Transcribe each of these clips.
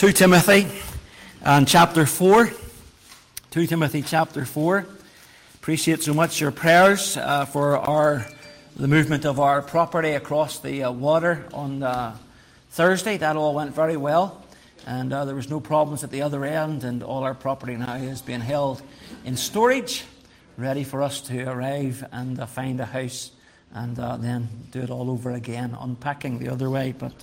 2 Timothy and chapter 4. 2 Timothy chapter 4. Appreciate so much your prayers uh, for our the movement of our property across the uh, water on uh, Thursday. That all went very well, and uh, there was no problems at the other end, and all our property now is being held in storage, ready for us to arrive and uh, find a house and uh, then do it all over again, unpacking the other way. But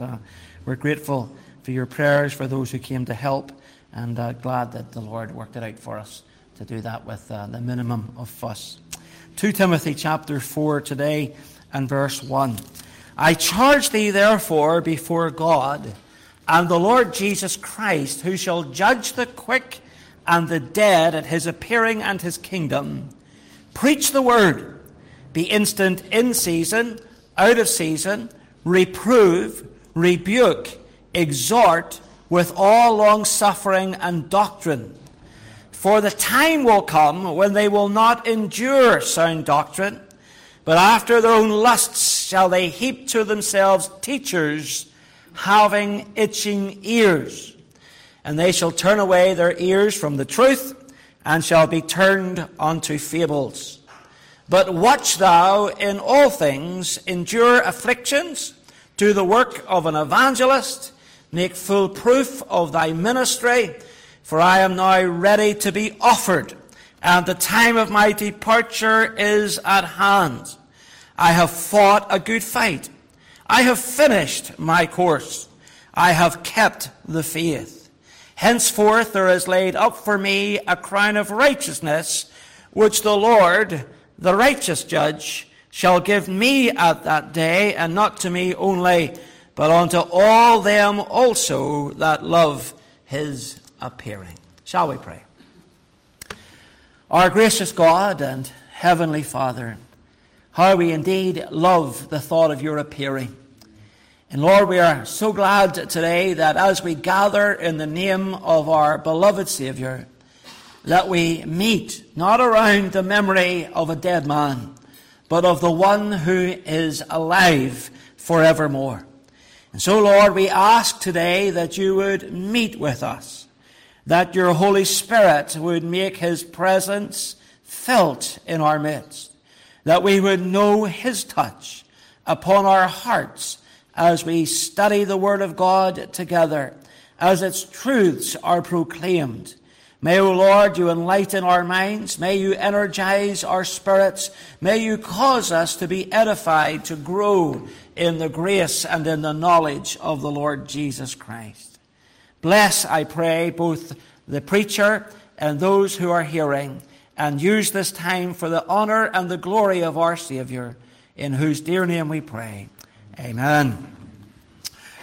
we're grateful for your prayers, for those who came to help, and uh, glad that the Lord worked it out for us to do that with uh, the minimum of fuss. 2 Timothy chapter 4 today and verse 1. I charge thee therefore before God and the Lord Jesus Christ, who shall judge the quick and the dead at his appearing and his kingdom. Preach the word, be instant in season, out of season, reprove, rebuke, exhort with all long suffering and doctrine. For the time will come when they will not endure sound doctrine, but after their own lusts shall they heap to themselves teachers having itching ears. And they shall turn away their ears from the truth and shall be turned unto fables. But watch thou in all things, endure afflictions, do the work of an evangelist, Make full proof of thy ministry, for I am now ready to be offered, and the time of my departure is at hand. I have fought a good fight. I have finished my course. I have kept the faith. Henceforth there is laid up for me a crown of righteousness, which the Lord, the righteous judge, shall give me at that day, and not to me only, but unto all them also that love his appearing. Shall we pray? Our gracious God and heavenly Father, how we indeed love the thought of your appearing. And Lord, we are so glad today that as we gather in the name of our beloved Saviour, that we meet not around the memory of a dead man, but of the one who is alive forevermore. And so, Lord, we ask today that you would meet with us, that your Holy Spirit would make his presence felt in our midst, that we would know his touch upon our hearts as we study the Word of God together, as its truths are proclaimed. May, O Lord, you enlighten our minds. May you energize our spirits. May you cause us to be edified, to grow in the grace and in the knowledge of the Lord Jesus Christ. Bless, I pray, both the preacher and those who are hearing, and use this time for the honor and the glory of our Savior, in whose dear name we pray. Amen.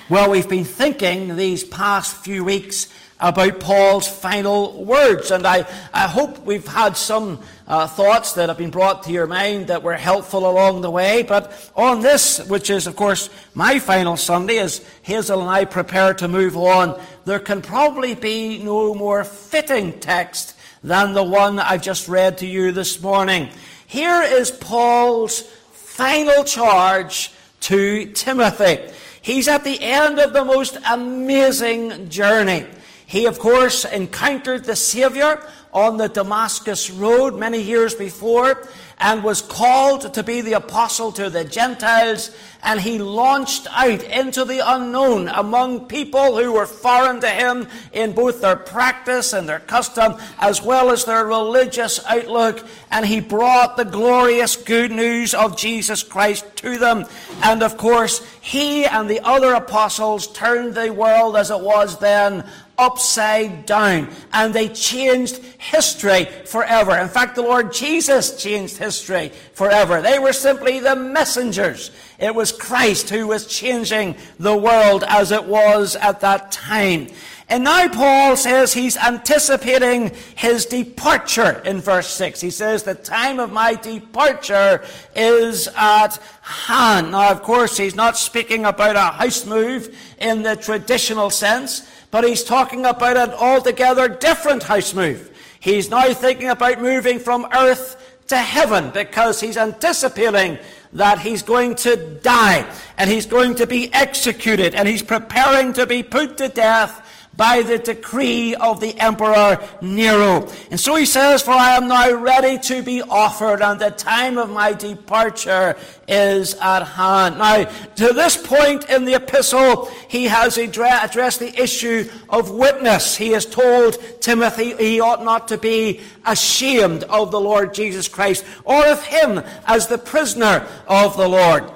Well, we've been thinking these past few weeks about Paul's final words. And I, I hope we've had some uh, thoughts that have been brought to your mind that were helpful along the way. But on this, which is, of course, my final Sunday, as Hazel and I prepare to move on, there can probably be no more fitting text than the one I've just read to you this morning. Here is Paul's final charge to Timothy. He's at the end of the most amazing journey. He, of course, encountered the Savior on the Damascus Road many years before and was called to be the apostle to the Gentiles. And he launched out into the unknown among people who were foreign to him in both their practice and their custom, as well as their religious outlook. And he brought the glorious good news of Jesus Christ to them. And of course, he and the other apostles turned the world as it was then upside down. And they changed history forever. In fact, the Lord Jesus changed history forever. They were simply the messengers. It was Christ who was changing the world as it was at that time. And now Paul says he's anticipating his departure in verse 6. He says, The time of my departure is at hand. Now, of course, he's not speaking about a house move in the traditional sense but he's talking about an altogether different house move. He's now thinking about moving from earth to heaven because he's anticipating that he's going to die and he's going to be executed and he's preparing to be put to death by the decree of the Emperor Nero. And so he says, For I am now ready to be offered, and the time of my departure is at hand. Now, to this point in the epistle, he has addressed the issue of witness. He has told Timothy he ought not to be ashamed of the Lord Jesus Christ or of him as the prisoner of the Lord.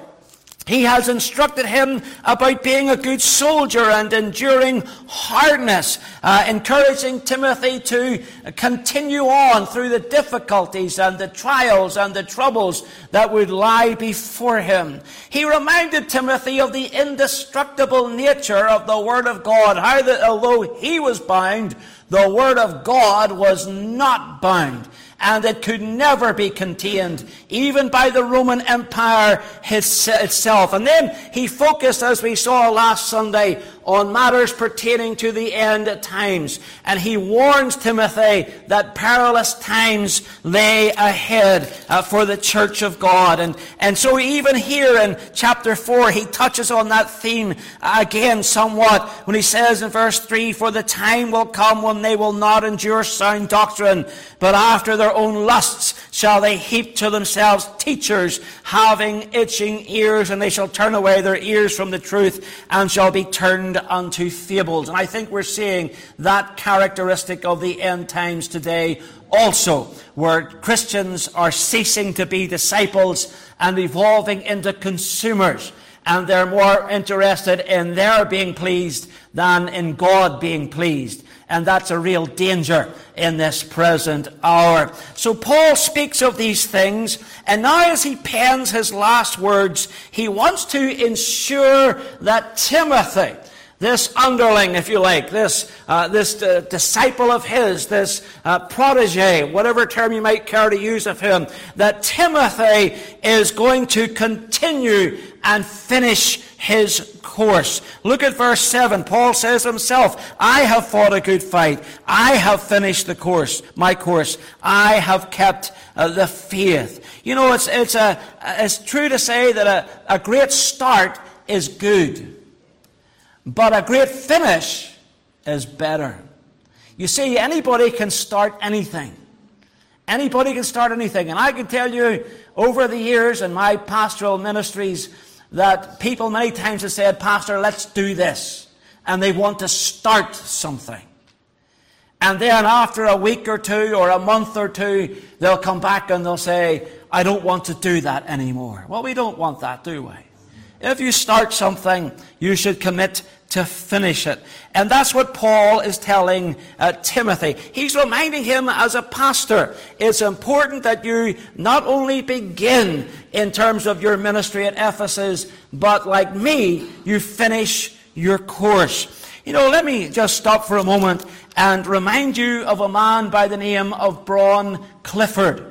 He has instructed him about being a good soldier and enduring hardness, uh, encouraging Timothy to continue on through the difficulties and the trials and the troubles that would lie before him. He reminded Timothy of the indestructible nature of the Word of God, how that although he was bound, the Word of God was not bound and it could never be contained, even by the Roman Empire itself. And then he focused, as we saw last Sunday, on matters pertaining to the end times. And he warns Timothy that perilous times lay ahead uh, for the church of God. And, and so even here in chapter 4, he touches on that theme again somewhat when he says in verse 3, For the time will come when they will not endure sound doctrine, but after their own lusts shall they heap to themselves teachers having itching ears, and they shall turn away their ears from the truth and shall be turned unto fables. And I think we're seeing that characteristic of the end times today also, where Christians are ceasing to be disciples and evolving into consumers. And they're more interested in their being pleased than in God being pleased. And that's a real danger in this present hour. So Paul speaks of these things, and now as he pens his last words, he wants to ensure that Timothy, this underling, if you like, this, uh, this uh, disciple of his, this uh, protege, whatever term you might care to use of him, that Timothy is going to continue and finish his course. Look at verse 7. Paul says himself, I have fought a good fight. I have finished the course, my course. I have kept uh, the faith. You know, it's, it's, a, it's true to say that a, a great start is good. But a great finish is better. You see, anybody can start anything. Anybody can start anything. And I can tell you over the years in my pastoral ministries that people many times have said, Pastor, let's do this. And they want to start something. And then after a week or two or a month or two, they'll come back and they'll say, I don't want to do that anymore. Well, we don't want that, do we? If you start something, you should commit to finish it. And that's what Paul is telling uh, Timothy. He's reminding him as a pastor, it's important that you not only begin in terms of your ministry at Ephesus, but like me, you finish your course. You know, let me just stop for a moment and remind you of a man by the name of Bron Clifford.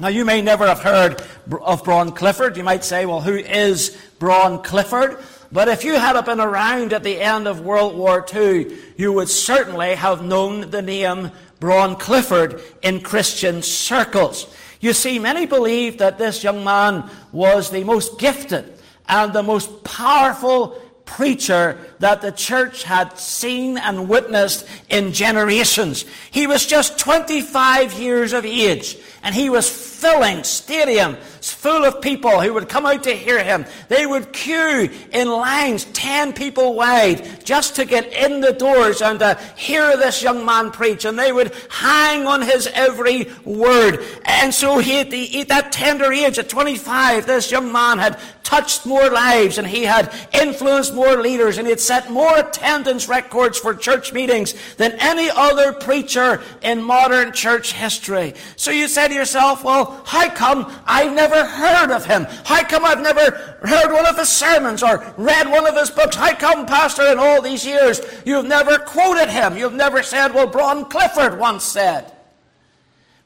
Now, you may never have heard of Bron Clifford. You might say, well, who is Bron Clifford? But if you had been around at the end of World War II, you would certainly have known the name Bron Clifford in Christian circles. You see, many believe that this young man was the most gifted and the most powerful preacher that the church had seen and witnessed in generations. He was just 25 years of age and he was filling stadiums full of people who would come out to hear him. They would queue in lines 10 people wide just to get in the doors and to hear this young man preach. And they would hang on his every word. And so he, at, the, at that tender age, at 25, this young man had touched more lives and he had influenced more leaders and he had set more attendance records for church meetings than any other preacher in modern church history. So you say to yourself, well, how come I've never heard of him? How come I've never heard one of his sermons or read one of his books? How come, Pastor, in all these years, you've never quoted him? You've never said, well, Bron Clifford once said.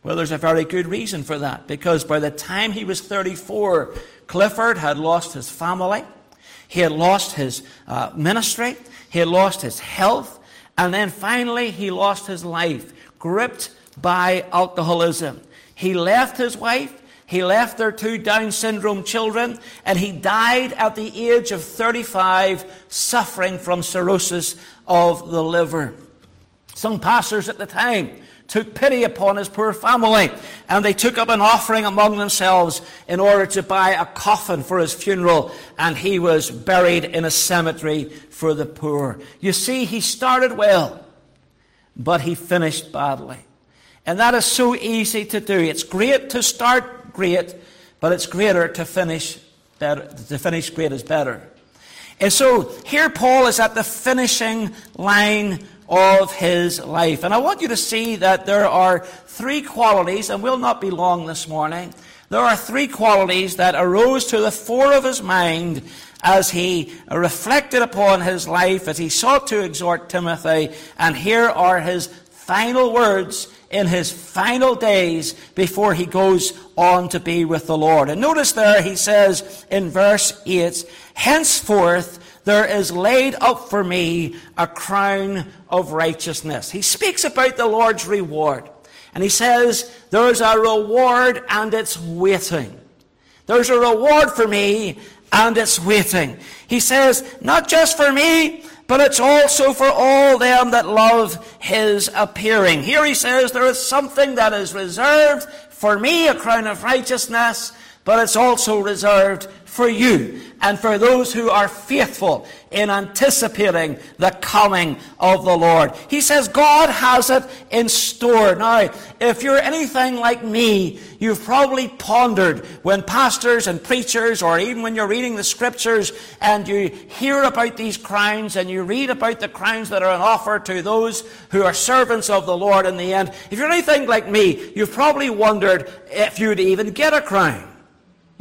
Well, there's a very good reason for that, because by the time he was 34, Clifford had lost his family, he had lost his uh, ministry, he had lost his health, and then finally he lost his life, gripped by alcoholism. He left his wife, He left their two Down syndrome children, and he died at the age of 35, suffering from cirrhosis of the liver. Some pastors at the time took pity upon his poor family, and they took up an offering among themselves in order to buy a coffin for his funeral, and he was buried in a cemetery for the poor. You see, he started well, but he finished badly. And that is so easy to do. It's great to start great, but it's greater to finish better. To finish great is better. And so here Paul is at the finishing line of his life. And I want you to see that there are three qualities, and we'll not be long this morning. There are three qualities that arose to the fore of his mind as he reflected upon his life, as he sought to exhort Timothy. And here are his final words in his final days before he goes on to be with the Lord. And notice there he says in verse 8, Henceforth there is laid up for me a crown of righteousness. He speaks about the Lord's reward. And he says, There's a reward and it's waiting. There's a reward for me and it's waiting. He says, Not just for me, but it's also for all them that love his appearing. Here he says, There is something that is reserved for me, a crown of righteousness, but it's also reserved for you and for those who are faithful in anticipating the coming of the Lord. He says God has it in store. Now, if you're anything like me, you've probably pondered when pastors and preachers, or even when you're reading the scriptures and you hear about these crowns and you read about the crowns that are on offer to those who are servants of the Lord in the end. If you're anything like me, you've probably wondered if you'd even get a crown.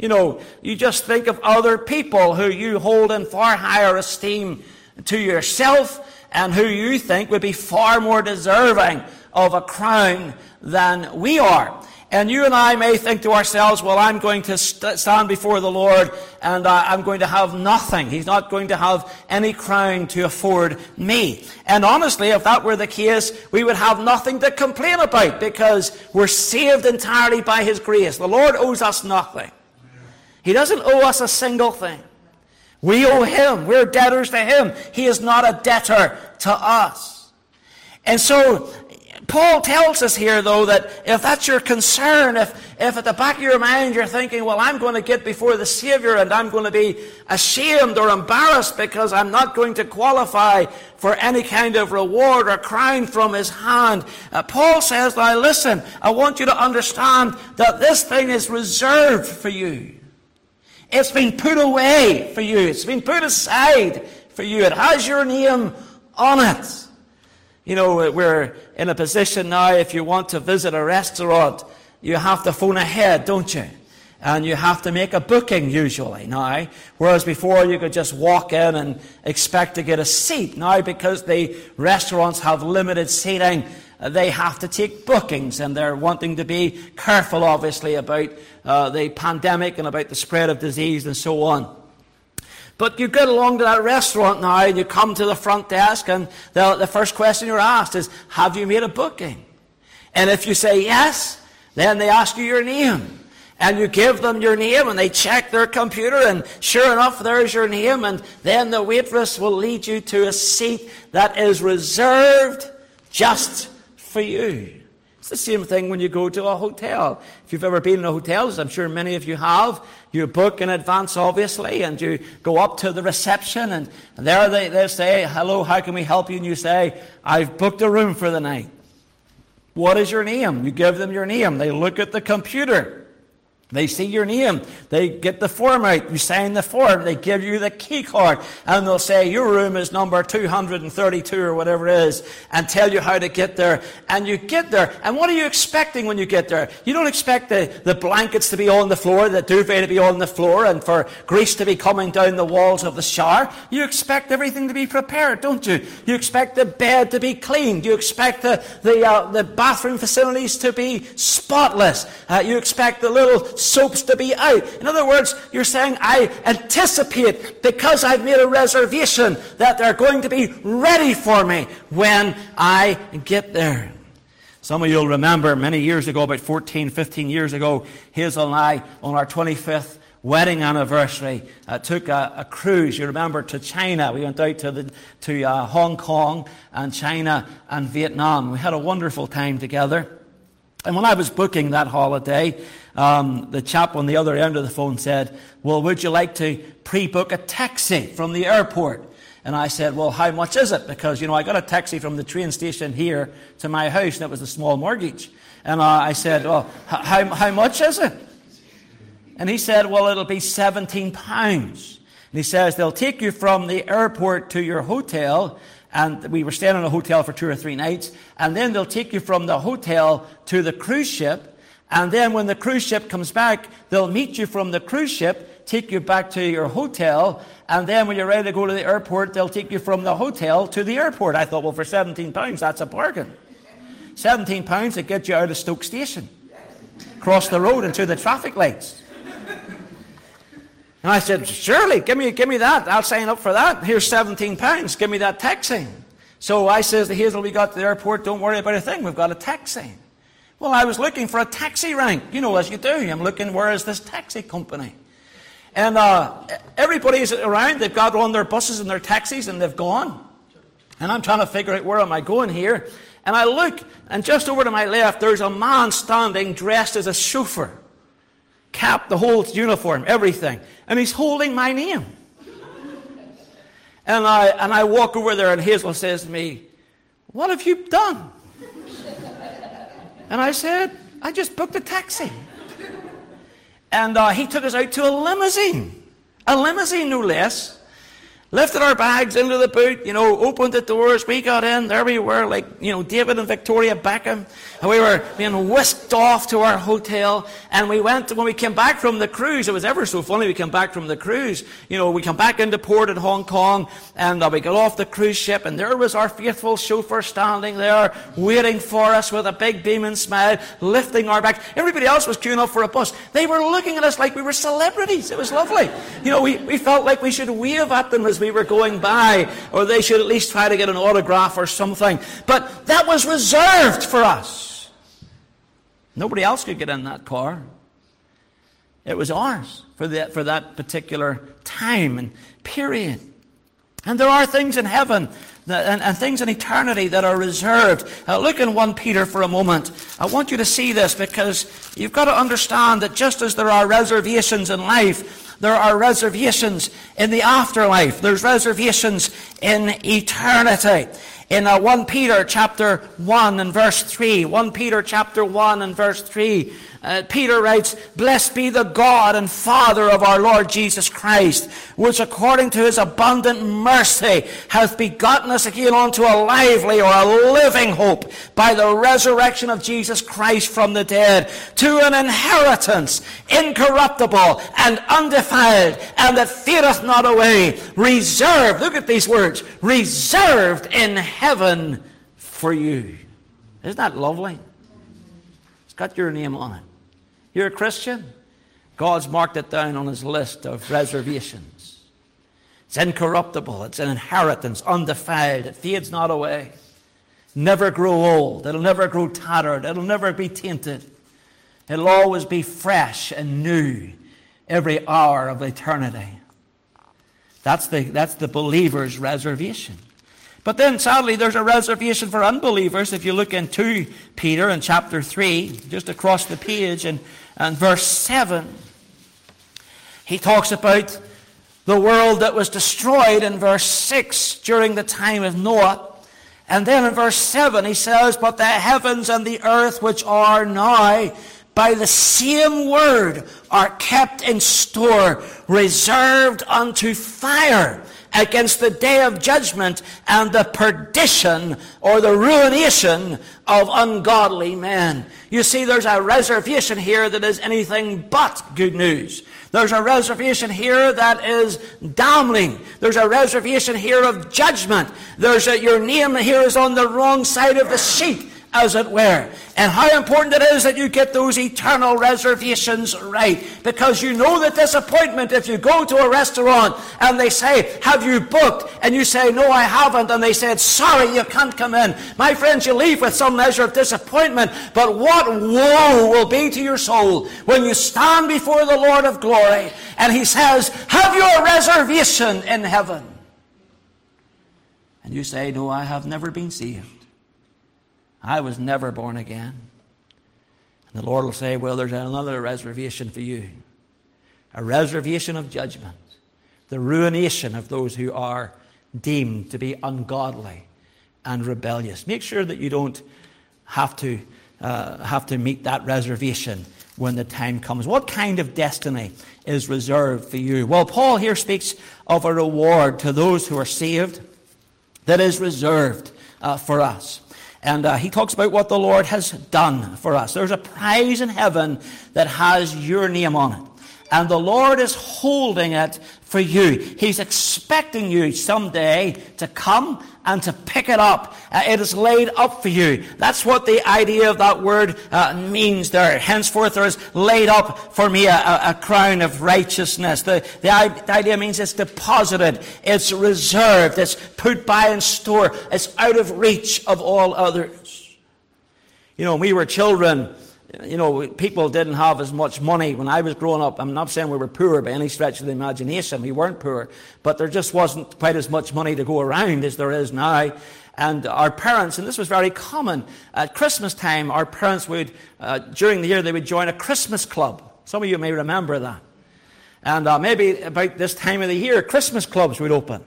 You know, you just think of other people who you hold in far higher esteem to yourself and who you think would be far more deserving of a crown than we are. And you and I may think to ourselves, well, I'm going to st- stand before the Lord and uh, I'm going to have nothing. He's not going to have any crown to afford me. And honestly, if that were the case, we would have nothing to complain about because we're saved entirely by His grace. The Lord owes us nothing. He doesn't owe us a single thing. We owe him. We're debtors to him. He is not a debtor to us. And so, Paul tells us here, though, that if that's your concern, if, if at the back of your mind you're thinking, well, I'm going to get before the Savior and I'm going to be ashamed or embarrassed because I'm not going to qualify for any kind of reward or crown from His hand, uh, Paul says, now listen, I want you to understand that this thing is reserved for you. It's been put away for you. It's been put aside for you. It has your name on it. You know, we're in a position now, if you want to visit a restaurant, you have to phone ahead, don't you? And you have to make a booking usually now. Whereas before you could just walk in and expect to get a seat. Now because the restaurants have limited seating, they have to take bookings and they're wanting to be careful, obviously, about uh, the pandemic and about the spread of disease and so on. But you get along to that restaurant now and you come to the front desk and the, the first question you're asked is, have you made a booking? And if you say yes, then they ask you your name. And you give them your name and they check their computer and sure enough, there's your name. And then the waitress will lead you to a seat that is reserved just for you. It's the same thing when you go to a hotel. If you've ever been in a hotel, as I'm sure many of you have, you book in advance, obviously, and you go up to the reception, and, there they, they say, Hello, how can we help you? And you say, I've booked a room for the night. What is your name? You give them your name. They look at the computer. They see your name. They get the form out. You sign the form. They give you the key card. And they'll say, your room is number 232 or whatever it is, and tell you how to get there. And you get there. And what are you expecting when you get there? You don't expect the, the blankets to be on the floor, the duvet to be on the floor, and for grease to be coming down the walls of the shower. You expect everything to be prepared, don't you? You expect the bed to be cleaned. You expect the, the, uh, the bathroom facilities to be spotless. Uh, you expect the little soaps to be out. In other words, you're saying, I anticipate because I've made a reservation that they're going to be ready for me when I get there. Some of you will remember many years ago, about 14, 15 years ago, Hazel and I, on our 25th wedding anniversary, uh, took a, a, cruise, you remember, to China. We went out to, the, to uh, Hong Kong and China and Vietnam. We had a wonderful time together. And when I was booking that holiday, um, the chap on the other end of the phone said, Well, would you like to pre book a taxi from the airport? And I said, Well, how much is it? Because, you know, I got a taxi from the train station here to my house, and it was a small mortgage. And uh, I said, Well, how, how much is it? And he said, Well, it'll be 17 pounds. And he says, They'll take you from the airport to your hotel. And we were staying in a hotel for two or three nights. And then they'll take you from the hotel to the cruise ship. And then when the cruise ship comes back, they'll meet you from the cruise ship, take you back to your hotel. And then when you're ready to go to the airport, they'll take you from the hotel to the airport. I thought, well, for 17 pounds, that's a bargain. 17 pounds to get you out of Stoke Station, cross the road into the traffic lights. And I said, surely, give me, give me that. I'll sign up for that. Here's 17 pounds. Give me that taxi. So I says to Hazel, we got to the airport. Don't worry about a thing. We've got a taxi. Well, I was looking for a taxi rank. You know, as you do. I'm looking, where is this taxi company? And uh, everybody's around. They've got on their buses and their taxis and they've gone. And I'm trying to figure out where am I going here. And I look, and just over to my left, there's a man standing dressed as a chauffeur. Cap, the whole uniform, everything and he's holding my name. And I, and I walk over there, and Hazel says to me, What have you done? And I said, I just booked a taxi. And uh, he took us out to a limousine, a limousine, no less lifted our bags into the boot, you know, opened the doors. We got in. There we were, like, you know, David and Victoria Beckham. And we were being whisked off to our hotel. And we went, when we came back from the cruise, it was ever so funny. We came back from the cruise. You know, we come back into port in Hong Kong. And uh, we got off the cruise ship. And there was our faithful chauffeur standing there, waiting for us with a big beaming smile, lifting our bags. Everybody else was queuing up for a bus. They were looking at us like we were celebrities. It was lovely. You know, we, we felt like we should wave at them as we were going by, or they should at least try to get an autograph or something. But that was reserved for us. Nobody else could get in that car. It was ours for that, for that particular time and period. And there are things in heaven that, and, and, things in eternity that are reserved. Uh, look in 1 Peter for a moment. I want you to see this because you've got to understand that just as there are reservations in life, there are reservations in the afterlife. There's reservations in eternity. In uh, 1 Peter chapter 1 and verse 3, 1 Peter chapter 1 and verse 3, uh, Peter writes, Blessed be the God and Father of our Lord Jesus Christ, which according to his abundant mercy hath begotten us again unto a lively or a living hope by the resurrection of Jesus Christ from the dead, to an inheritance incorruptible and undefiled, and that fadeth not away, reserved, look at these words, reserved in heaven for you. Isn't that lovely? It's got your name on it. You're a Christian? God's marked it down on his list of reservations. It's incorruptible, it's an inheritance, undefiled, it fades not away. Never grow old, it'll never grow tattered, it'll never be tainted. It'll always be fresh and new every hour of eternity. That's the, that's the believer's reservation. But then, sadly, there's a reservation for unbelievers. If you look in 2 Peter in chapter 3, just across the page, and and verse 7, he talks about the world that was destroyed in verse 6 during the time of Noah. And then in verse 7, he says, But the heavens and the earth which are now, by the same word, are kept in store, reserved unto fire against the day of judgment and the perdition or the ruination of ungodly men. You see, there's a reservation here that is anything but good news. There's a reservation here that is damning. There's a reservation here of judgment. There's a, your name here is on the wrong side of the sheet as it were. And how important it is that you get those eternal reservations right. Because you know the disappointment if you go to a restaurant and they say, Have you booked? And you say, No, I haven't. And they said, Sorry, you can't come in. My friends, you leave with some measure of disappointment. But what woe will be to your soul when you stand before the Lord of glory and He says, Have your reservation in heaven? And you say, No, I have never been saved. I was never born again. And the Lord will say, Well, there's another reservation for you a reservation of judgment, the ruination of those who are deemed to be ungodly and rebellious. Make sure that you don't have to, uh, have to meet that reservation when the time comes. What kind of destiny is reserved for you? Well, Paul here speaks of a reward to those who are saved that is reserved uh, for us. And uh, he talks about what the Lord has done for us. There's a prize in heaven that has your name on it. And the Lord is holding it for you. He's expecting you someday to come and to pick it up. Uh, it is laid up for you. That's what the idea of that word uh, means there. Henceforth there is laid up for me a, a crown of righteousness. The, the, the idea means it's deposited, it's reserved, it's put by in store, it's out of reach of all others. You know, we were children you know, people didn't have as much money when I was growing up. I'm not saying we were poor by any stretch of the imagination. We weren't poor. But there just wasn't quite as much money to go around as there is now. And our parents, and this was very common, at Christmas time, our parents would, uh, during the year, they would join a Christmas club. Some of you may remember that. And uh, maybe about this time of the year, Christmas clubs would open.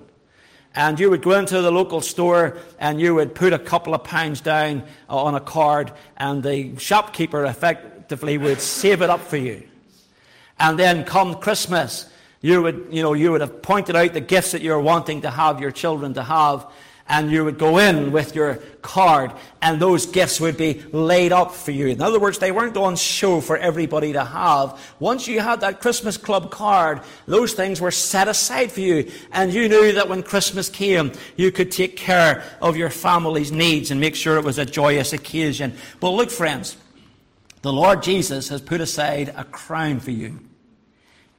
And you would go into the local store and you would put a couple of pounds down on a card, and the shopkeeper effectively would save it up for you. And then come Christmas, you would, you know, you would have pointed out the gifts that you're wanting to have your children to have, and you would go in with your card, and those gifts would be laid up for you. In other words, they weren't on show for everybody to have. Once you had that Christmas club card, those things were set aside for you, and you knew that when Christmas came, you could take care of your family's needs and make sure it was a joyous occasion. But look, friends, the Lord Jesus has put aside a crown for you,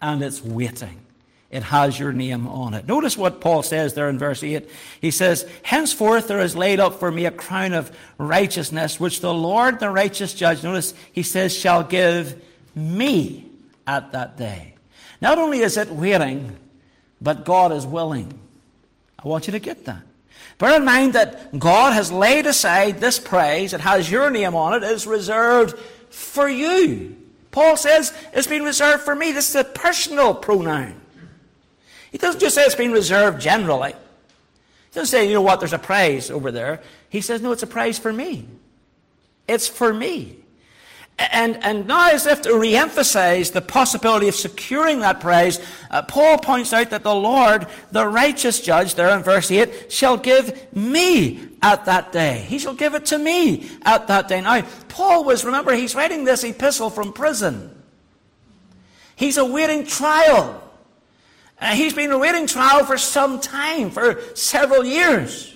and it's waiting. It has your name on it. Notice what Paul says there in verse 8. He says, Henceforth there is laid up for me a crown of righteousness, which the Lord, the righteous judge, notice he says, shall give me at that day. Not only is it waiting, but God is willing. I want you to get that. Bear in mind that God has laid aside this praise, it has your name on it, it is reserved for you. Paul says it's been reserved for me. This is a personal pronoun. He doesn't just say it's been reserved generally. He doesn't say, you know what, there's a prize over there. He says, no, it's a prize for me. It's for me. And, and now, as if to re emphasize the possibility of securing that prize, uh, Paul points out that the Lord, the righteous judge, there in verse 8, shall give me at that day. He shall give it to me at that day. Now, Paul was, remember, he's writing this epistle from prison. He's awaiting trial. Uh, he's been awaiting trial for some time, for several years.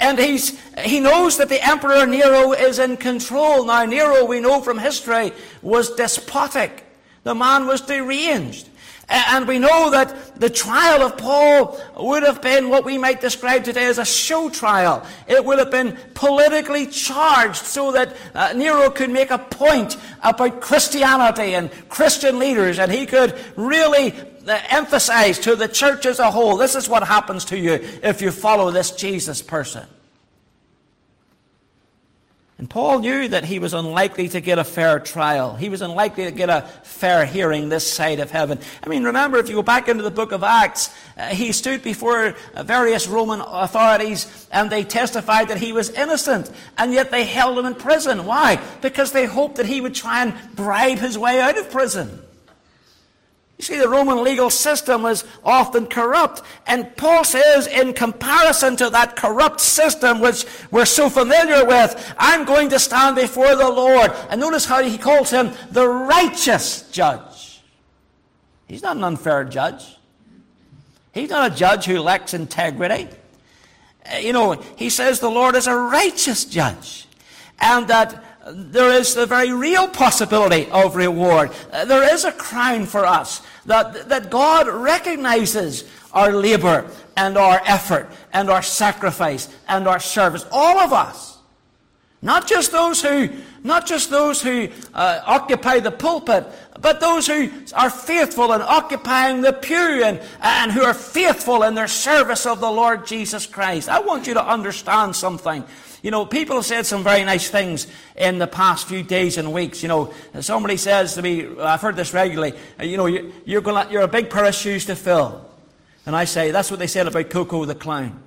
And he's, he knows that the Emperor Nero is in control. Now, Nero, we know from history, was despotic. The man was deranged. And we know that the trial of Paul would have been what we might describe today as a show trial. It would have been politically charged so that uh, Nero could make a point about Christianity and Christian leaders, and he could really emphasize to the church as a whole this is what happens to you if you follow this Jesus person. And Paul knew that he was unlikely to get a fair trial. He was unlikely to get a fair hearing this side of heaven. I mean, remember, if you go back into the book of Acts, uh, he stood before various Roman authorities and they testified that he was innocent. And yet they held him in prison. Why? Because they hoped that he would try and bribe his way out of prison. You see, the Roman legal system was often corrupt. And Paul says, in comparison to that corrupt system which we're so familiar with, I'm going to stand before the Lord. And notice how he calls him the righteous judge. He's not an unfair judge. He's not a judge who lacks integrity. Uh, you know, he says the Lord is a righteous judge. and that there is the very real possibility of reward. Uh, there is a crown for us that, that God recognizes our labor and our effort and our sacrifice and our service. All of us. Not just those who, not just those who uh, occupy the pulpit, but those who are faithful in occupying the pew and, and who are faithful in their service of the Lord Jesus Christ. I want you to understand something. You know, people have said some very nice things in the past few days and weeks. You know, somebody says to me, I've heard this regularly, uh, you know, you're, gonna, you're a big pair of shoes to fill. And I say, that's what they said about Coco the clown.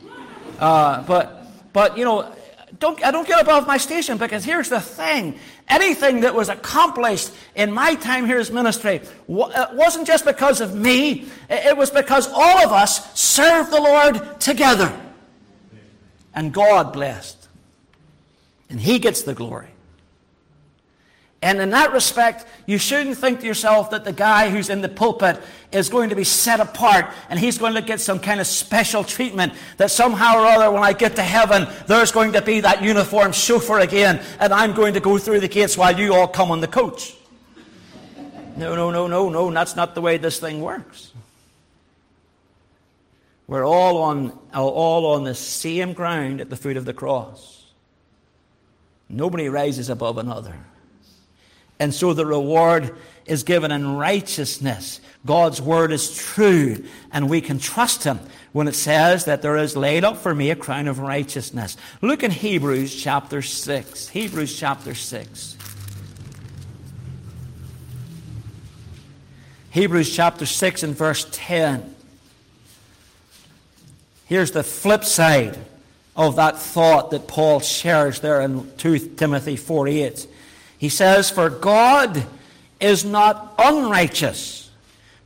Uh, but, but, you know, don't, I don't get above my station because here's the thing. Anything that was accomplished in my time here as ministry it wasn't just because of me, it was because all of us served the Lord together. And God blessed. And He gets the glory. And in that respect, you shouldn't think to yourself that the guy who's in the pulpit is going to be set apart and he's going to get some kind of special treatment that somehow or other when I get to heaven, there's going to be that uniform chauffeur again and I'm going to go through the gates while you all come on the coach. No, no, no, no, no. That's not the way this thing works. We're all on, all on the same ground at the foot of the cross. Nobody rises above another. And so the reward is given in righteousness. God's word is true, and we can trust Him when it says that there is laid up for me a crown of righteousness. Look in Hebrews chapter 6. Hebrews chapter 6. Hebrews chapter 6 and verse 10. Here's the flip side of that thought that Paul shares there in 2 Timothy 4 8. He says, For God is not unrighteous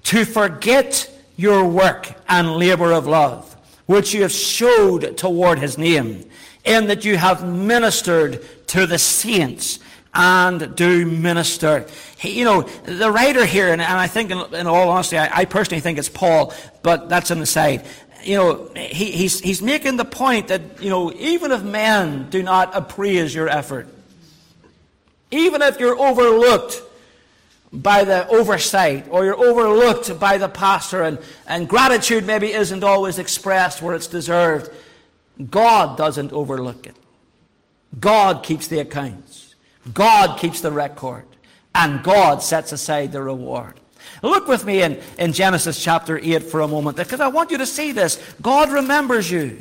to forget your work and labor of love, which you have showed toward his name, in that you have ministered to the saints and do minister. He, you know, the writer here, and, and I think, in, in all honesty, I, I, personally think it's Paul, but that's an aside you know, he, he's, he's making the point that, you know, even if men do not appraise your effort, even if you're overlooked by the oversight or you're overlooked by the pastor and, and gratitude maybe isn't always expressed where it's deserved, God doesn't overlook it. God keeps the accounts. God keeps the record. And God sets aside the reward. Look with me in, in Genesis chapter 8 for a moment, because I want you to see this. God remembers you.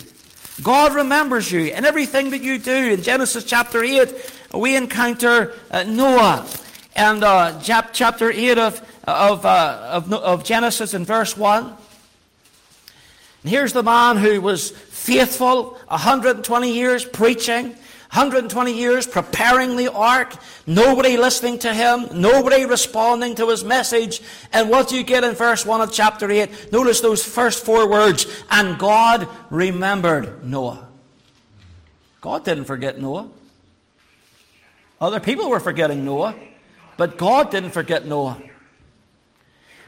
God remembers you and everything that you do. In Genesis chapter 8, we encounter uh, Noah. And uh, chapter 8 of, of, uh, of, of Genesis in verse 1. And here's the man who was faithful 120 years preaching. 120 years preparing the ark, nobody listening to him, nobody responding to his message. And what do you get in verse 1 of chapter 8? Notice those first four words. And God remembered Noah. God didn't forget Noah. Other people were forgetting Noah, but God didn't forget Noah.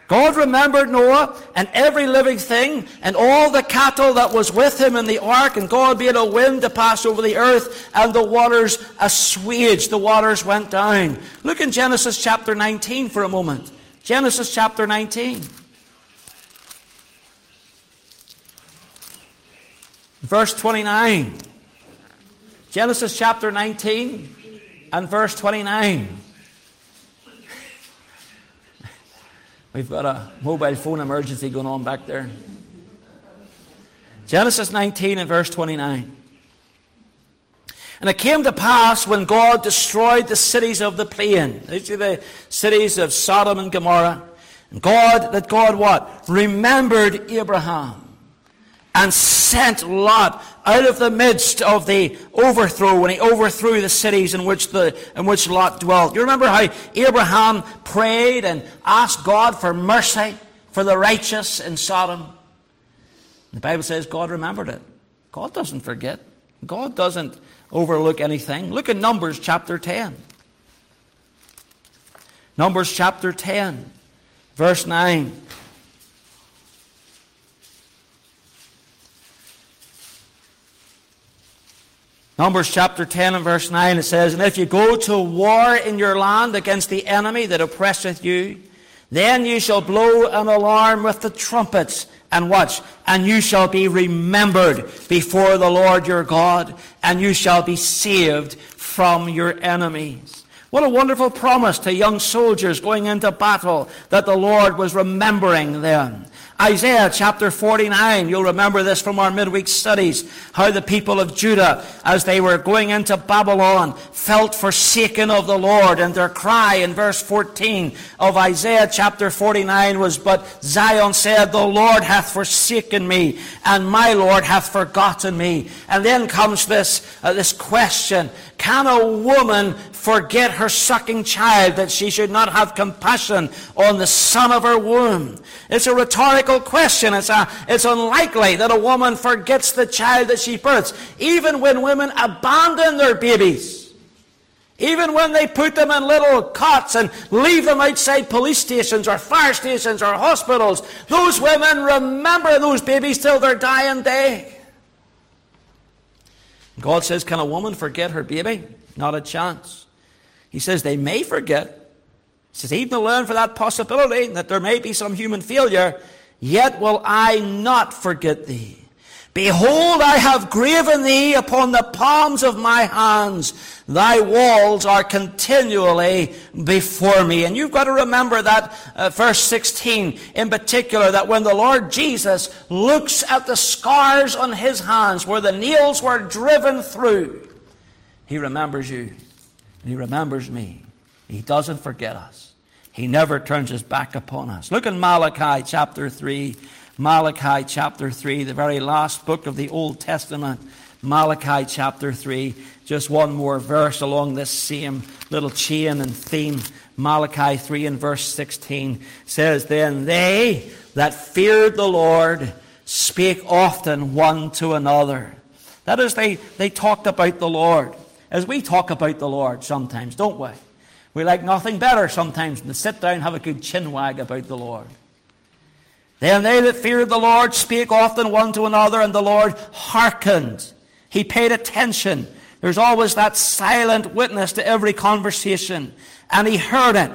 God remembered Noah and every living thing and all the cattle that was with him in the ark, and God made a wind to pass over the earth, and the waters assuaged. The waters went down. Look in Genesis chapter 19 for a moment. Genesis chapter 19. Verse 29. Genesis chapter 19 and verse 29. We've got a mobile phone emergency going on back there. Genesis 19 and verse 29. And it came to pass when God destroyed the cities of the plain, these are the cities of Sodom and Gomorrah, and God, that God what? Remembered Abraham and sent Lot out of the midst of the overthrow when he overthrew the cities in which, the, in which Lot dwelt. You remember how Abraham prayed and asked God for mercy for the righteous in Sodom? The Bible says God remembered it. God doesn't forget. God doesn't overlook anything. Look at Numbers chapter 10. Numbers chapter 10, verse 9. Numbers chapter 10 and verse 9, it says, And if you go to war in your land against the enemy that oppresseth you, then you shall blow an alarm with the trumpets, and watch, and you shall be remembered before the Lord your God, and you shall be saved from your enemies. What a wonderful promise to young soldiers going into battle that the Lord was remembering them. Isaiah chapter 49, you'll remember this from our midweek studies, how the people of Judah, as they were going into Babylon, felt forsaken of the Lord. And their cry in verse 14 of Isaiah chapter 49 was, But Zion said, The Lord hath forsaken me, and my Lord hath forgotten me. And then comes this, uh, this question, Can a woman forget her sucking child that she should not have compassion on the son of her womb? It's a rhetorical question. It's, a, it's unlikely that a woman forgets the child that she births, even when women abandon their babies. Even when they put them in little cots and leave them outside police stations or fire stations or hospitals, those women remember those babies till their dying day. God says, Can a woman forget her baby? Not a chance. He says they may forget, He says, even to learn for that possibility that there may be some human failure, yet will I not forget thee. Behold, I have graven thee upon the palms of my hands. Thy walls are continually before me. And you've got to remember that uh, verse 16 in particular, that when the Lord Jesus looks at the scars on his hands where the nails were driven through, he remembers you he remembers me. He doesn't forget us. He never turns his back upon us. Look in Malachi chapter 3. Malachi chapter 3, the very last book of the Old Testament. Malachi chapter 3. Just one more verse along this same little chain and theme. Malachi 3 and verse 16 says, Then they that feared the Lord spake often one to another. That is, they, they talked about the Lord. As we talk about the Lord sometimes, don't we? We like nothing better sometimes than to sit down and have a good chin wag about the Lord. Then they that feared the Lord spake often one to another, and the Lord hearkened. He paid attention. There's always that silent witness to every conversation. And he heard it.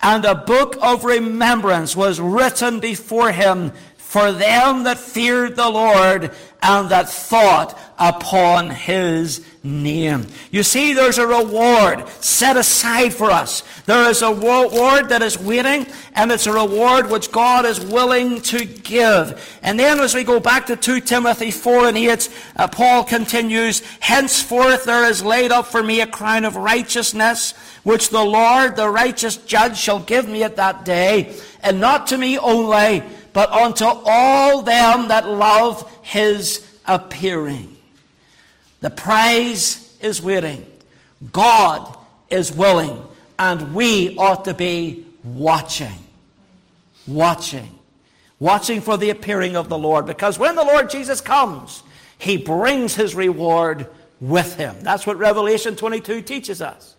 And a book of remembrance was written before him for them that feared the Lord and that thought upon his name. You see, there's a reward set aside for us. There is a reward that is waiting, and it's a reward which God is willing to give. And then as we go back to 2 Timothy 4 and 8, uh, Paul continues, Henceforth there is laid up for me a crown of righteousness, which the Lord, the righteous judge, shall give me at that day, and not to me only, but unto all them that love his appearing. The prize is waiting. God is willing. And we ought to be watching. Watching. Watching for the appearing of the Lord. Because when the Lord Jesus comes, he brings his reward with him. That's what Revelation 22 teaches us.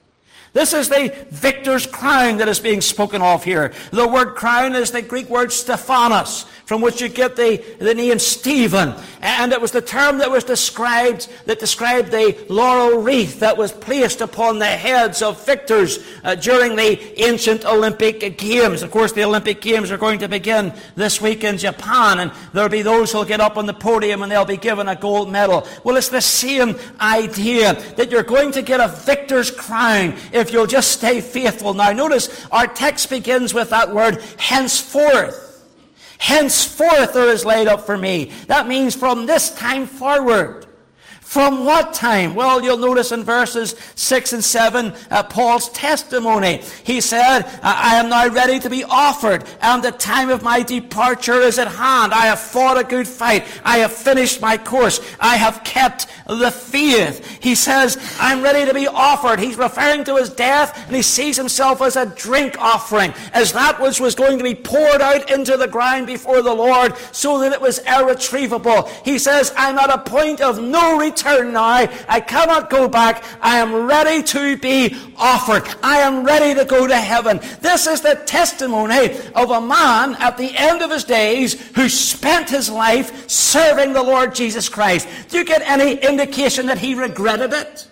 This is the victor's crown that is being spoken of here. The word crown is the Greek word Stephanos, from which you get the, the name Stephen. And it was the term that was described, that described the laurel wreath that was placed upon the heads of victors uh, during the ancient Olympic Games. Of course, the Olympic Games are going to begin this week in Japan, and there'll be those who'll get up on the podium and they'll be given a gold medal. Well, it's the same idea that you're going to get a victor's crown if you'll just stay faithful. Now, notice our text begins with that word, henceforth. Henceforth there is laid up for me. That means from this time forward. From what time? Well, you'll notice in verses 6 and 7, uh, Paul's testimony. He said, I am now ready to be offered, and the time of my departure is at hand. I have fought a good fight. I have finished my course. I have kept the faith. He says, I'm ready to be offered. He's referring to his death, and he sees himself as a drink offering, as that which was going to be poured out into the ground before the Lord, so that it was irretrievable. He says, I'm at a point of no return turn now. I cannot go back. I am ready to be offered. I am ready to go to heaven. This is the testimony of a man at the end of his days who spent his life serving the Lord Jesus Christ. Do you get any indication that he regretted it?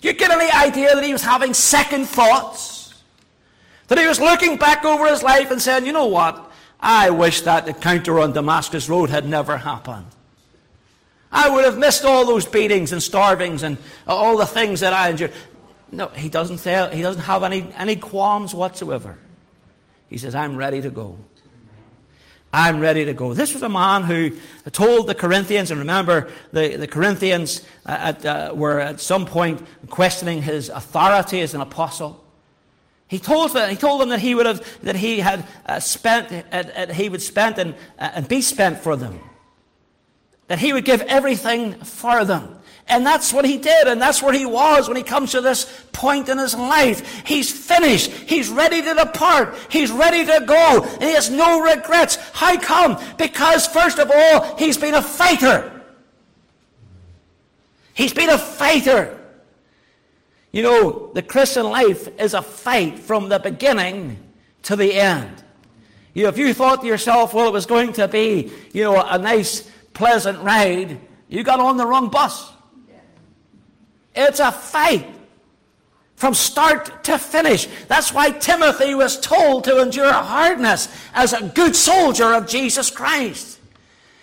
Do you get any idea that he was having second thoughts? That he was looking back over his life and saying, you know what? I wish that encounter on Damascus Road had never happened. I would have missed all those beatings and starvings and all the things that I endured. No, he doesn't, say, he doesn't have any, any qualms whatsoever. He says, I'm ready to go. I'm ready to go. This was a man who told the Corinthians, and remember, the, the Corinthians uh, at, uh, were at some point questioning his authority as an apostle. He told, them, he told them that he would have, that he had uh, spent, uh, he would spend and, uh, and be spent for them. That he would give everything for them. And that's what he did, and that's where he was when he comes to this point in his life. He's finished. He's ready to depart. He's ready to go. And he has no regrets. How come? Because, first of all, he's been a fighter. He's been a fighter. You know, the Christian life is a fight from the beginning to the end. You know, if you thought to yourself, well, it was going to be, you know, a nice, pleasant ride, you got on the wrong bus. It's a fight from start to finish. That's why Timothy was told to endure hardness as a good soldier of Jesus Christ.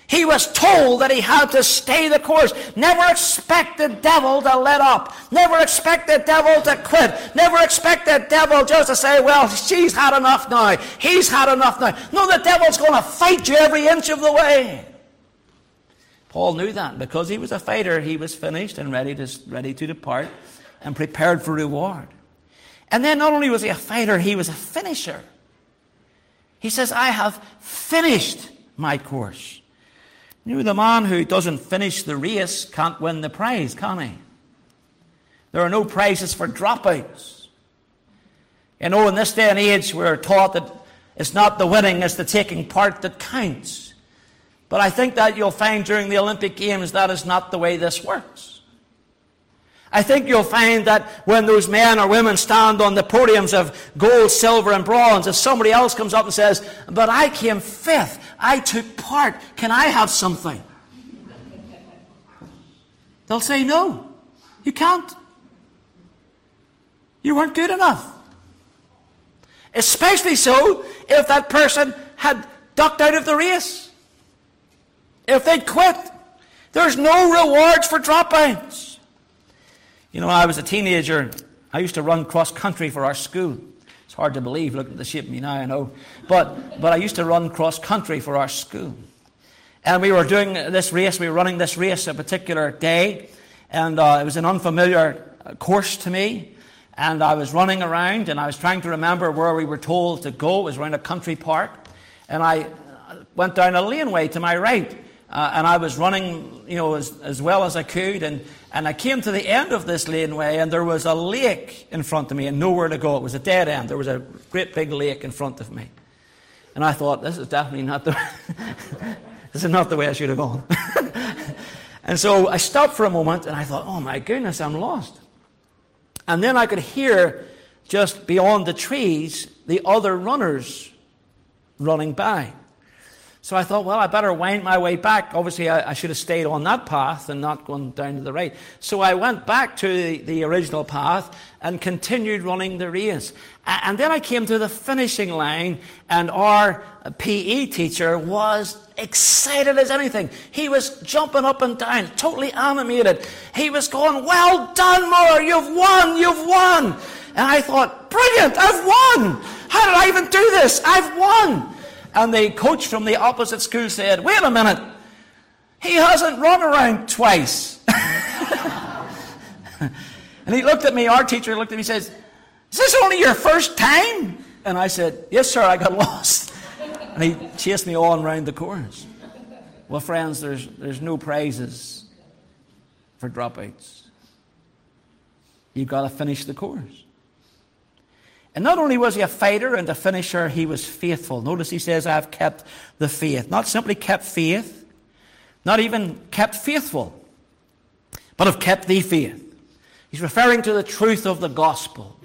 He was told that he had to stay the course. Never expect the devil to let up. Never expect the devil to quit. Never expect the devil just to say, well, she's had enough now. He's had enough now. No, the devil's going to fight you every inch of the way. Paul knew that because he was a fighter, he was finished and ready to, ready to depart and prepared for reward. And then not only was he a fighter, he was a finisher. He says, I have finished my course. You know, the man who doesn't finish the race can't win the prize, can he? There are no prizes for dropouts. You know, in this day and age, we're taught that it's not the winning, it's the taking part that counts. But I think that you'll find during the Olympic Games that is not the way this works. I think you'll find that when those men or women stand on the podiums of gold, silver, and bronze, if somebody else comes up and says, But I came fifth, I took part, can I have something? They'll say, No, you can't. You weren't good enough. Especially so if that person had ducked out of the race. If they quit, there's no rewards for dropouts. You know, I was a teenager. I used to run cross country for our school. It's hard to believe, looking at the shape of me now, I know. But, but I used to run cross country for our school. And we were doing this race, we were running this race a particular day, and uh, it was an unfamiliar course to me. And I was running around, and I was trying to remember where we were told to go. It was around a country park. And I went down a laneway to my right. Uh, and I was running, you know, as, as well as I could. And, and I came to the end of this laneway, and there was a lake in front of me, and nowhere to go. It was a dead end. There was a great big lake in front of me. And I thought, this is definitely not the, this is not the way I should have gone. and so I stopped for a moment, and I thought, oh my goodness, I'm lost. And then I could hear just beyond the trees the other runners running by. So I thought, well, I better wind my way back. Obviously, I, I, should have stayed on that path and not gone down to the right. So I went back to the, the original path and continued running the race. And then I came to the finishing line, and our PE teacher was excited as anything. He was jumping up and down, totally animated. He was going, Well done, Moore, you've won, you've won. And I thought, Brilliant, I've won. How did I even do this? I've won. And the coach from the opposite school said, Wait a minute, he hasn't run around twice. and he looked at me, our teacher looked at me and says, Is this only your first time? And I said, Yes, sir, I got lost. And he chased me on around the course. Well, friends, there's, there's no prizes for dropouts. You've got to finish the course. And not only was he a fighter and a finisher, he was faithful. Notice he says, I have kept the faith. Not simply kept faith, not even kept faithful, but have kept the faith. He's referring to the truth of the gospel.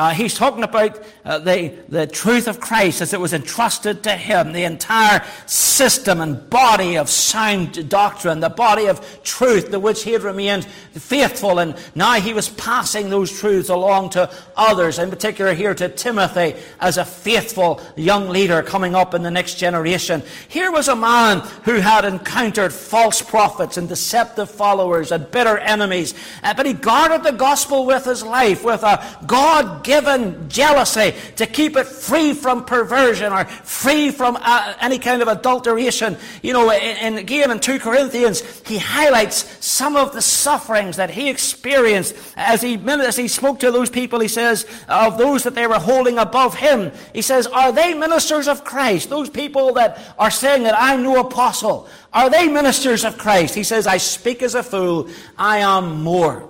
Uh, he's talking about uh, the, the truth of Christ as it was entrusted to him, the entire system and body of sound doctrine, the body of truth to which he had remained faithful. And now he was passing those truths along to others, in particular here to Timothy as a faithful young leader coming up in the next generation. Here was a man who had encountered false prophets and deceptive followers and bitter enemies, uh, but he guarded the gospel with his life, with a God given jealousy to keep it free from perversion or free from uh, any kind of adulteration. You know, and again in 2 Corinthians, he highlights some of the sufferings that he experienced as he, as he spoke to those people. He says, of those that they were holding above him, he says, Are they ministers of Christ? Those people that are saying that I'm no apostle, are they ministers of Christ? He says, I speak as a fool, I am more.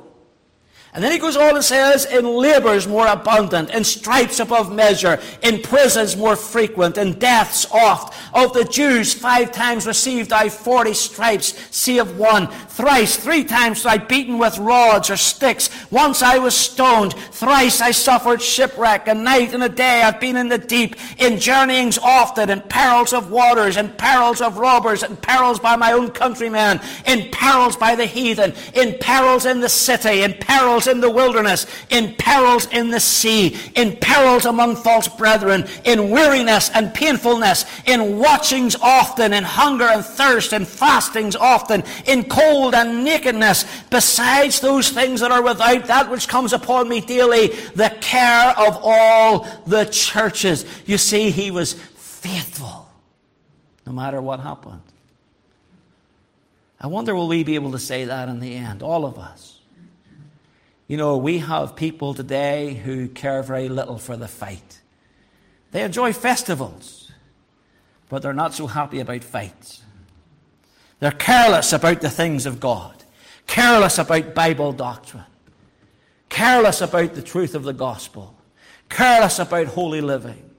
And then he goes on and says, in labors more abundant, in stripes above measure, in prisons more frequent, in deaths oft. Of the Jews, five times received I forty stripes, save one. Thrice, three times I beaten with rods or sticks. Once I was stoned. Thrice I suffered shipwreck. A night and a day I've been in the deep, in journeyings often, in perils of waters, in perils of robbers, in perils by my own countrymen, in perils by the heathen, in perils in the city, in perils in the wilderness, in perils in the sea, in perils among false brethren, in weariness and painfulness, in watchings often, in hunger and thirst, in fastings often, in cold and nakedness, besides those things that are without, that which comes upon me daily, the care of all the churches. You see, he was faithful, no matter what happened. I wonder will we be able to say that in the end, all of us? You know, we have people today who care very little for the fight. They enjoy festivals, but they're not so happy about fights. They're careless about the things of God, careless about Bible doctrine, careless about the truth of the gospel, careless about holy living.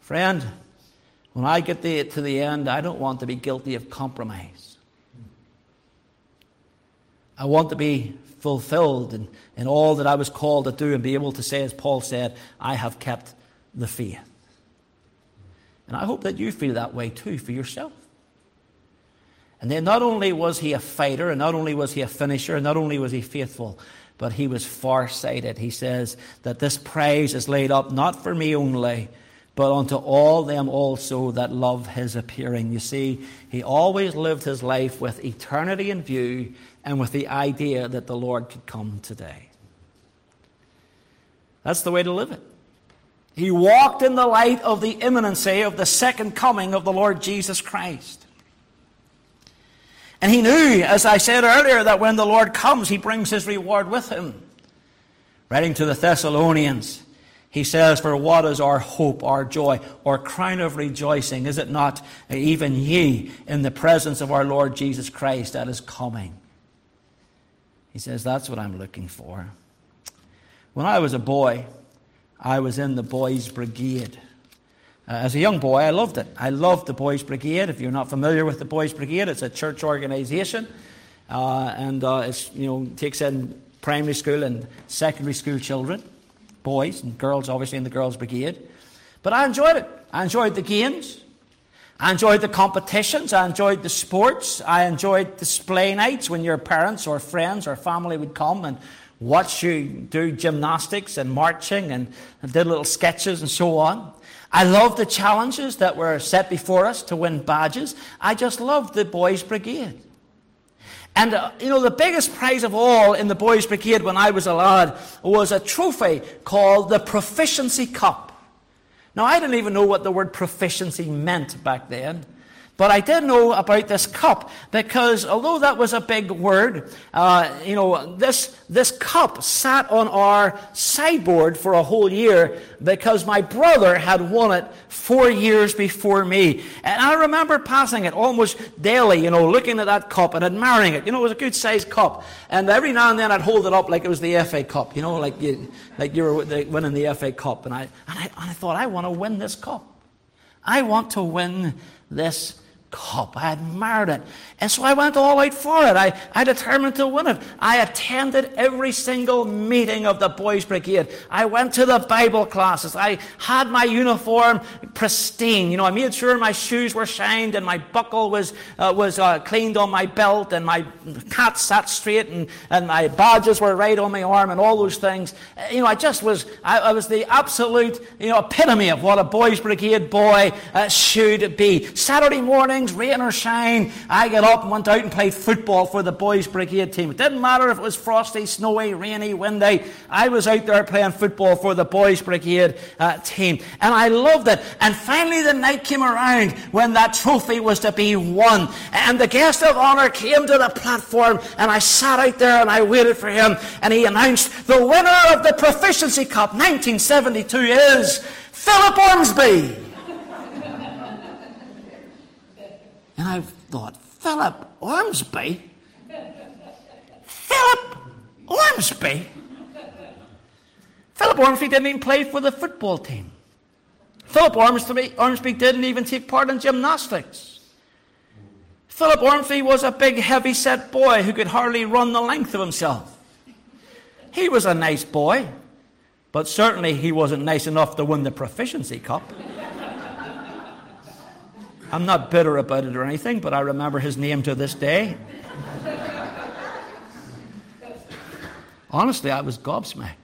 Friend, when I get to the end, I don't want to be guilty of compromise. I want to be fulfilled in, in all that I was called to do and be able to say, as Paul said, I have kept the faith. And I hope that you feel that way too for yourself. And then not only was he a fighter, and not only was he a finisher, and not only was he faithful, but he was far-sighted. He says that this praise is laid up not for me only, but unto all them also that love his appearing. You see, he always lived his life with eternity in view and with the idea that the Lord could come today. That's the way to live it. He walked in the light of the imminency of the second coming of the Lord Jesus Christ. And he knew, as I said earlier, that when the Lord comes, he brings his reward with him. Writing to the Thessalonians, he says, For what is our hope, our joy, our crown of rejoicing? Is it not even ye in the presence of our Lord Jesus Christ that is coming? He says, That's what I'm looking for. When I was a boy, I was in the Boys' Brigade. Uh, as a young boy, I loved it. I loved the Boys' Brigade. If you're not familiar with the Boys' Brigade, it's a church organization. Uh, and uh, it you know, takes in primary school and secondary school children, boys and girls, obviously, in the Girls' Brigade. But I enjoyed it. I enjoyed the games. I enjoyed the competitions. I enjoyed the sports. I enjoyed display nights when your parents or friends or family would come and watch you do gymnastics and marching and, and did little sketches and so on. I loved the challenges that were set before us to win badges. I just loved the Boys' Brigade. And, uh, you know, the biggest prize of all in the Boys' Brigade when I was a lad was a trophy called the Proficiency Cup. Now, I didn't even know what the word proficiency meant back then. But I did know about this cup because although that was a big word, uh, you know, this, this cup sat on our sideboard for a whole year because my brother had won it four years before me. And I remember passing it almost daily, you know, looking at that cup and admiring it. You know, it was a good sized cup. And every now and then I'd hold it up like it was the FA Cup, you know, like you, like you were winning the FA Cup. And I, and I, and I thought, I want to win this cup. I want to win this Cup. I admired it. And so I went all out for it. I, I determined to win it. I attended every single meeting of the Boys Brigade. I went to the Bible classes. I had my uniform pristine. You know, I made sure my shoes were shined and my buckle was, uh, was uh, cleaned on my belt and my hat sat straight and, and my badges were right on my arm and all those things. You know, I just was, I, I was the absolute, you know, epitome of what a Boys Brigade boy uh, should be. Saturday morning, rain or shine, I got up and went out and played football for the boys' brigade team. It didn't matter if it was frosty, snowy, rainy, windy. I was out there playing football for the boys' brigade uh, team. And I loved it. And finally the night came around when that trophy was to be won. And the guest of honor came to the platform and I sat out there and I waited for him and he announced the winner of the Proficiency Cup 1972 is Philip Ormsby. And I thought, Philip Ormsby? Philip Ormsby? Philip Ormsby didn't even play for the football team. Philip Ormsby, Ormsby didn't even take part in gymnastics. Philip Ormsby was a big, heavy set boy who could hardly run the length of himself. He was a nice boy, but certainly he wasn't nice enough to win the Proficiency Cup. I'm not bitter about it or anything, but I remember his name to this day. Honestly, I was gobsmacked.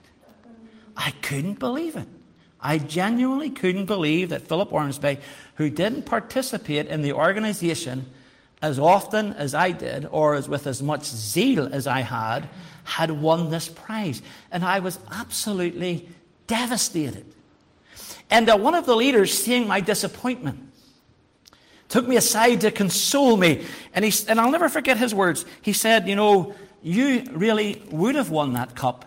I couldn't believe it. I genuinely couldn't believe that Philip Ormsby, who didn't participate in the organization as often as I did, or as with as much zeal as I had, had won this prize. And I was absolutely devastated. And uh, one of the leaders, seeing my disappointment, took me aside to console me. And, he, and I'll never forget his words. He said, You know, you really would have won that cup,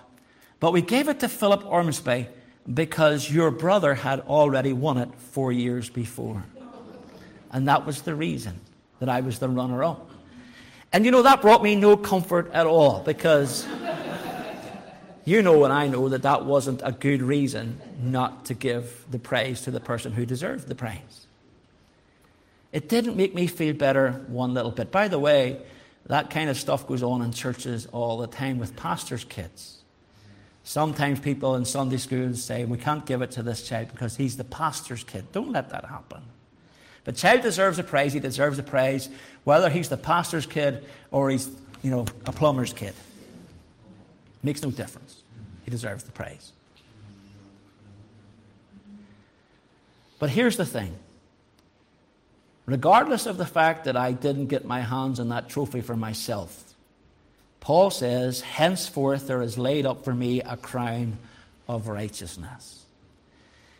but we gave it to Philip Ormsby because your brother had already won it four years before. And that was the reason that I was the runner up. And you know, that brought me no comfort at all because you know and I know that that wasn't a good reason not to give the praise to the person who deserved the praise. It didn't make me feel better one little bit. By the way, that kind of stuff goes on in churches all the time with pastors' kids. Sometimes people in Sunday schools say, We can't give it to this child because he's the pastor's kid. Don't let that happen. The child deserves a praise, he deserves a praise, whether he's the pastor's kid or he's, you know, a plumber's kid. Makes no difference. He deserves the praise. But here's the thing regardless of the fact that I didn't get my hands on that trophy for myself. Paul says, Henceforth there is laid up for me a crown of righteousness.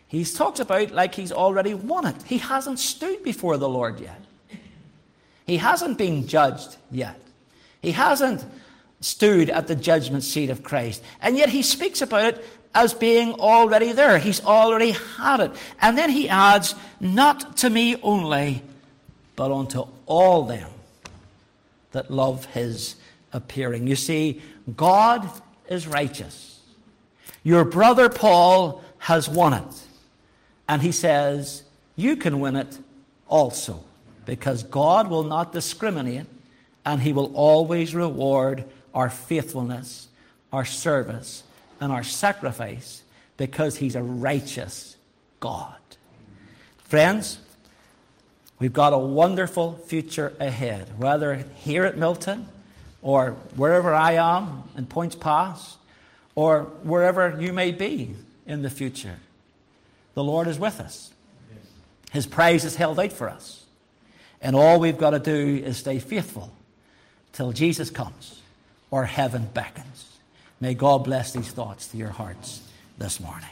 He talks about like he's already won it. He hasn't stood before the Lord yet. He hasn't been judged yet. He hasn't stood at the judgment seat of Christ. And yet he speaks about it as being already there. He's already had it. And then he adds, Not to me only, but unto all them that love his appearing. You see, God is righteous. Your brother Paul has won it. And he says, You can win it also, because God will not discriminate and he will always reward our faithfulness, our service, and our sacrifice because he's a righteous God. Friends, We've got a wonderful future ahead, whether here at Milton or wherever I am in Poyntzpass or wherever you may be in the future. The Lord is with us. His praise is held out for us. And all we've got to do is stay faithful till Jesus comes or heaven beckons. May God bless these thoughts to your hearts this morning.